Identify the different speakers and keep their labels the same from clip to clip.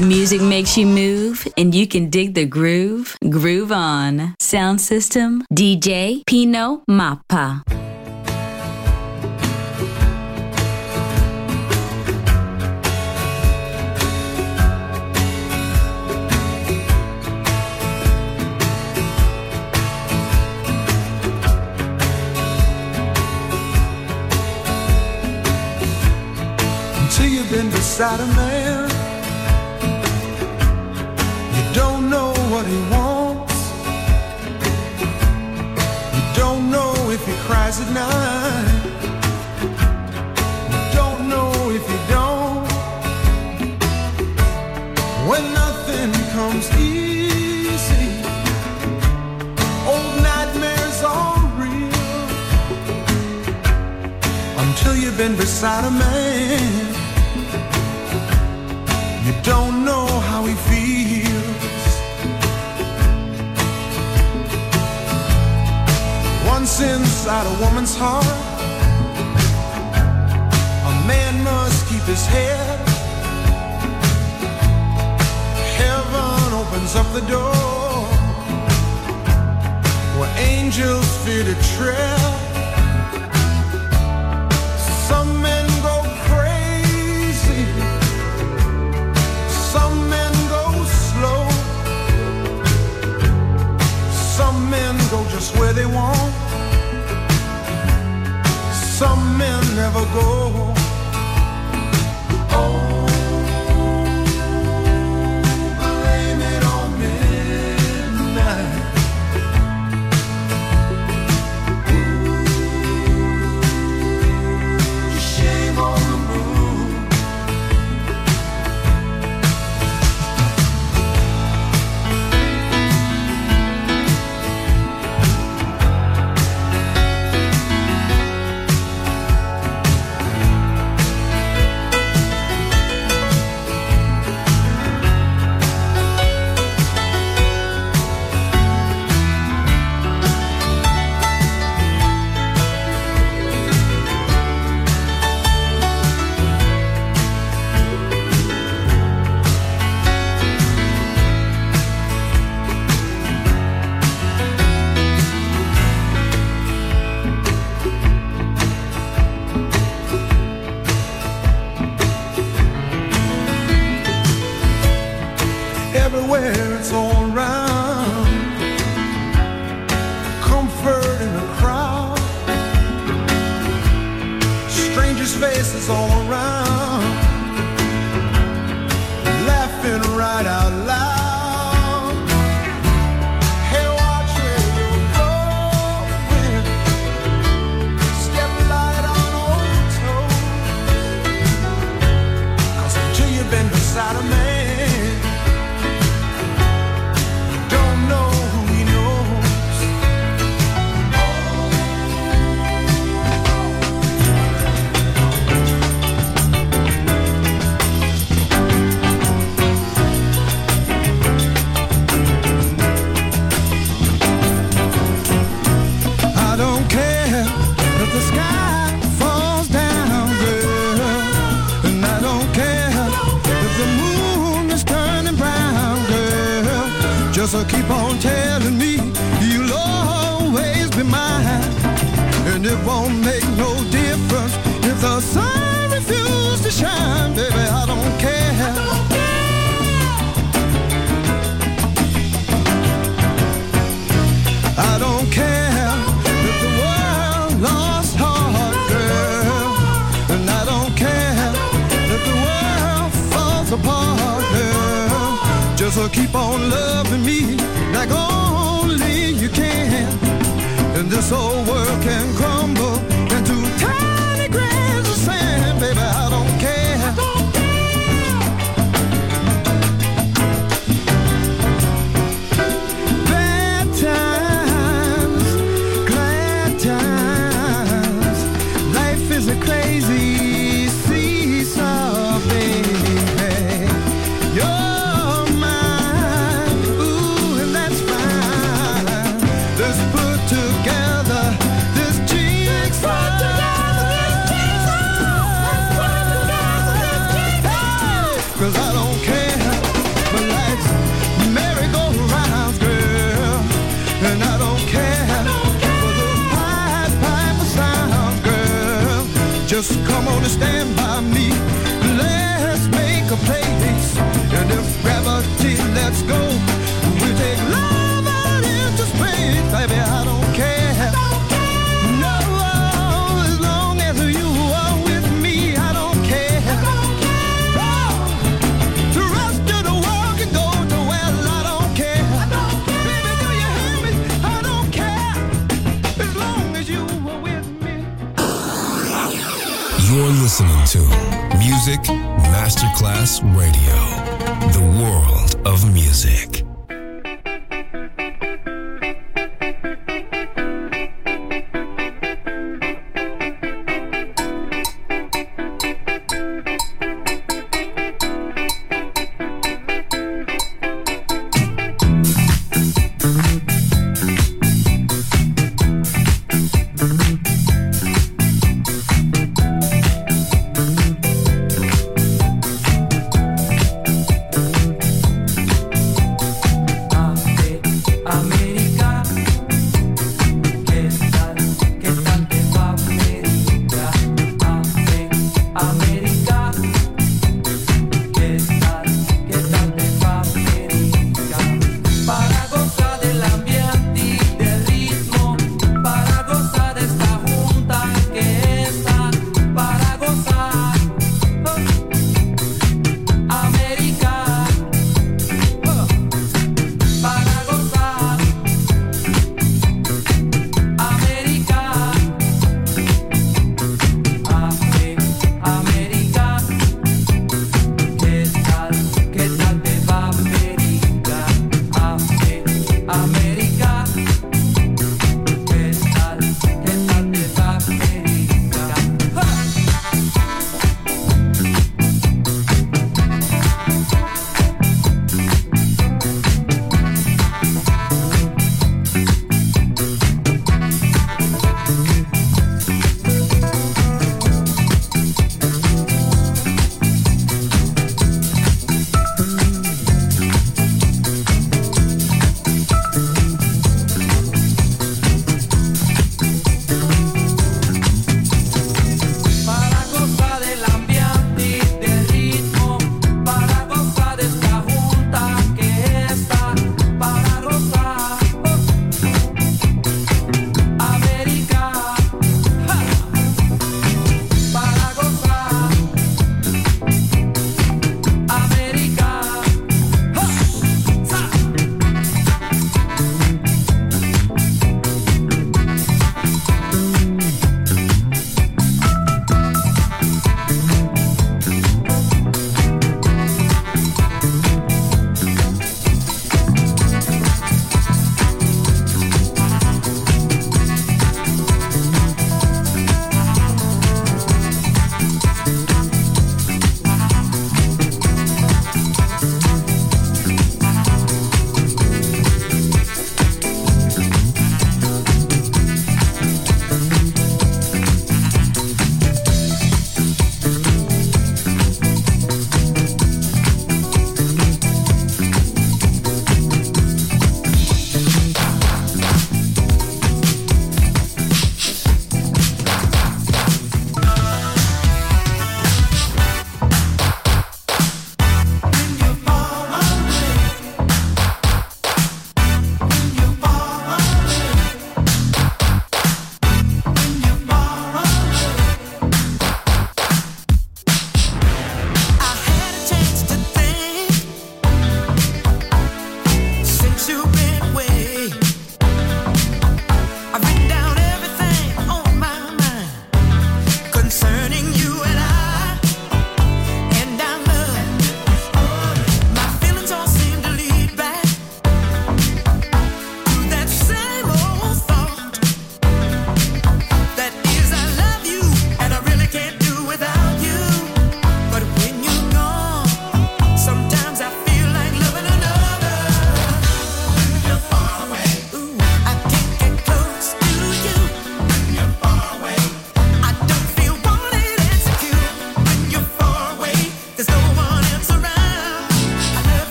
Speaker 1: The
Speaker 2: music makes you move and you can dig the groove, groove on. Sound system, DJ Pino Mappa.
Speaker 3: until you've been beside a man. Don't know what he wants. You don't know if he cries at night. You don't know if he don't. When nothing comes easy, old nightmares are real. Until you've been beside a man. Inside a woman's heart, a man must keep his head. Heaven opens up the door where angels fear to tread. Some men go crazy. Some men go slow. Some men go just where they want. Some men never go.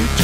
Speaker 4: You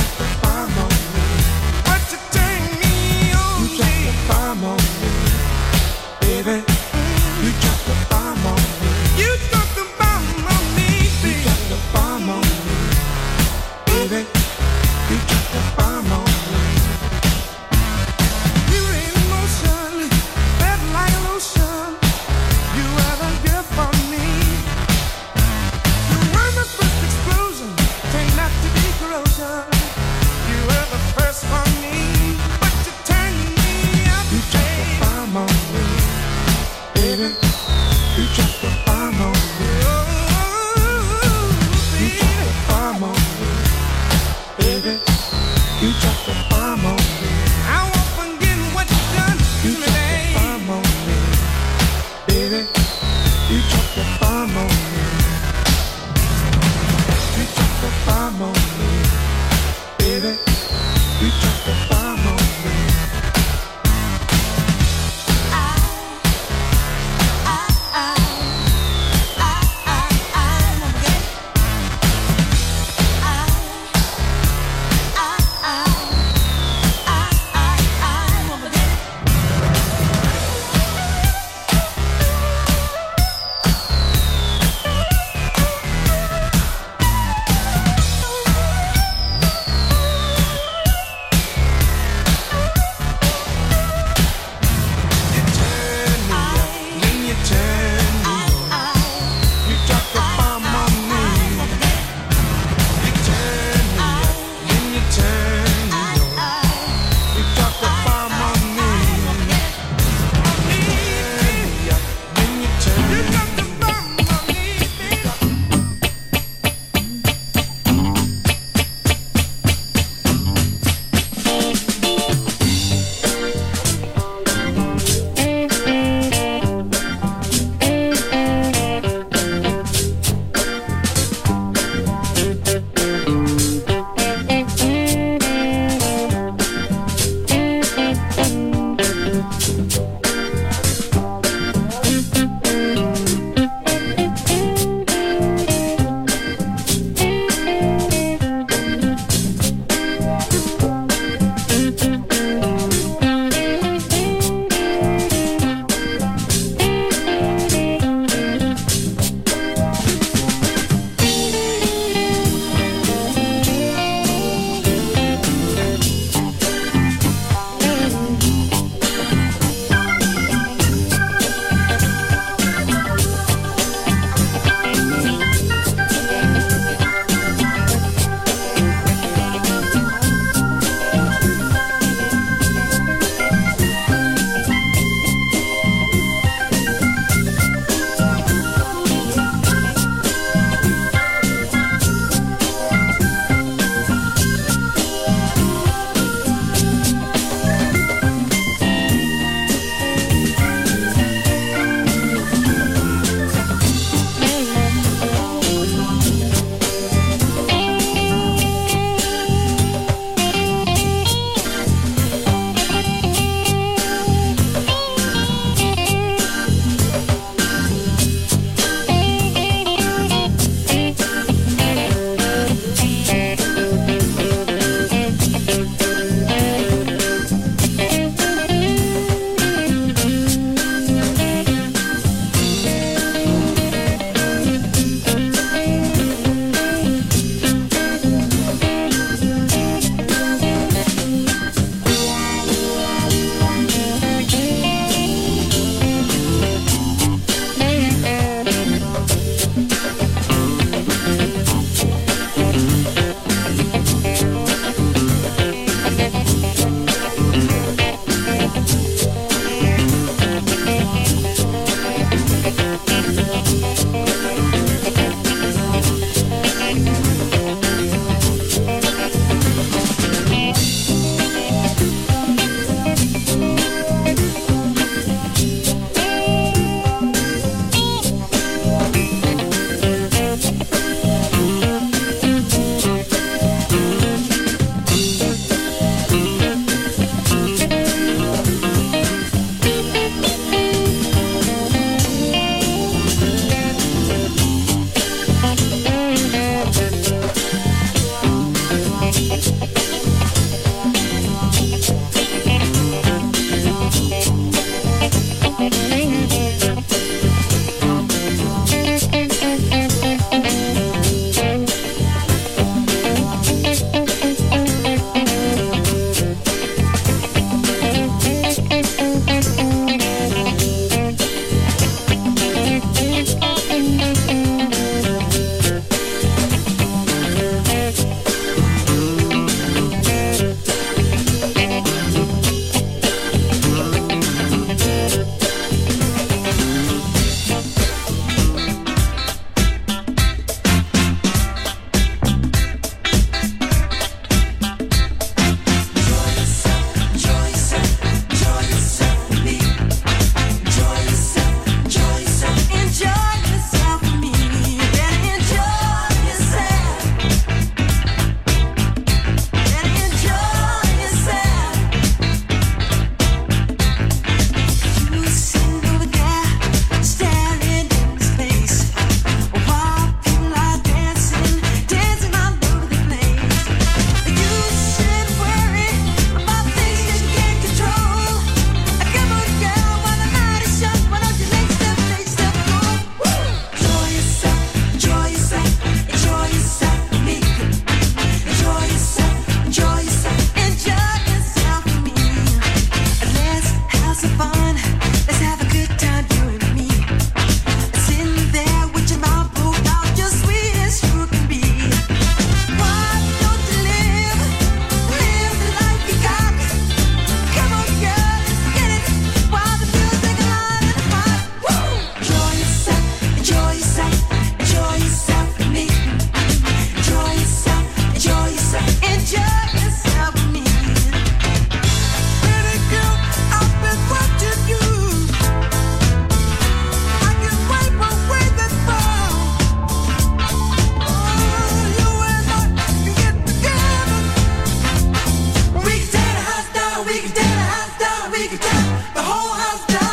Speaker 4: we got the
Speaker 5: whole house down.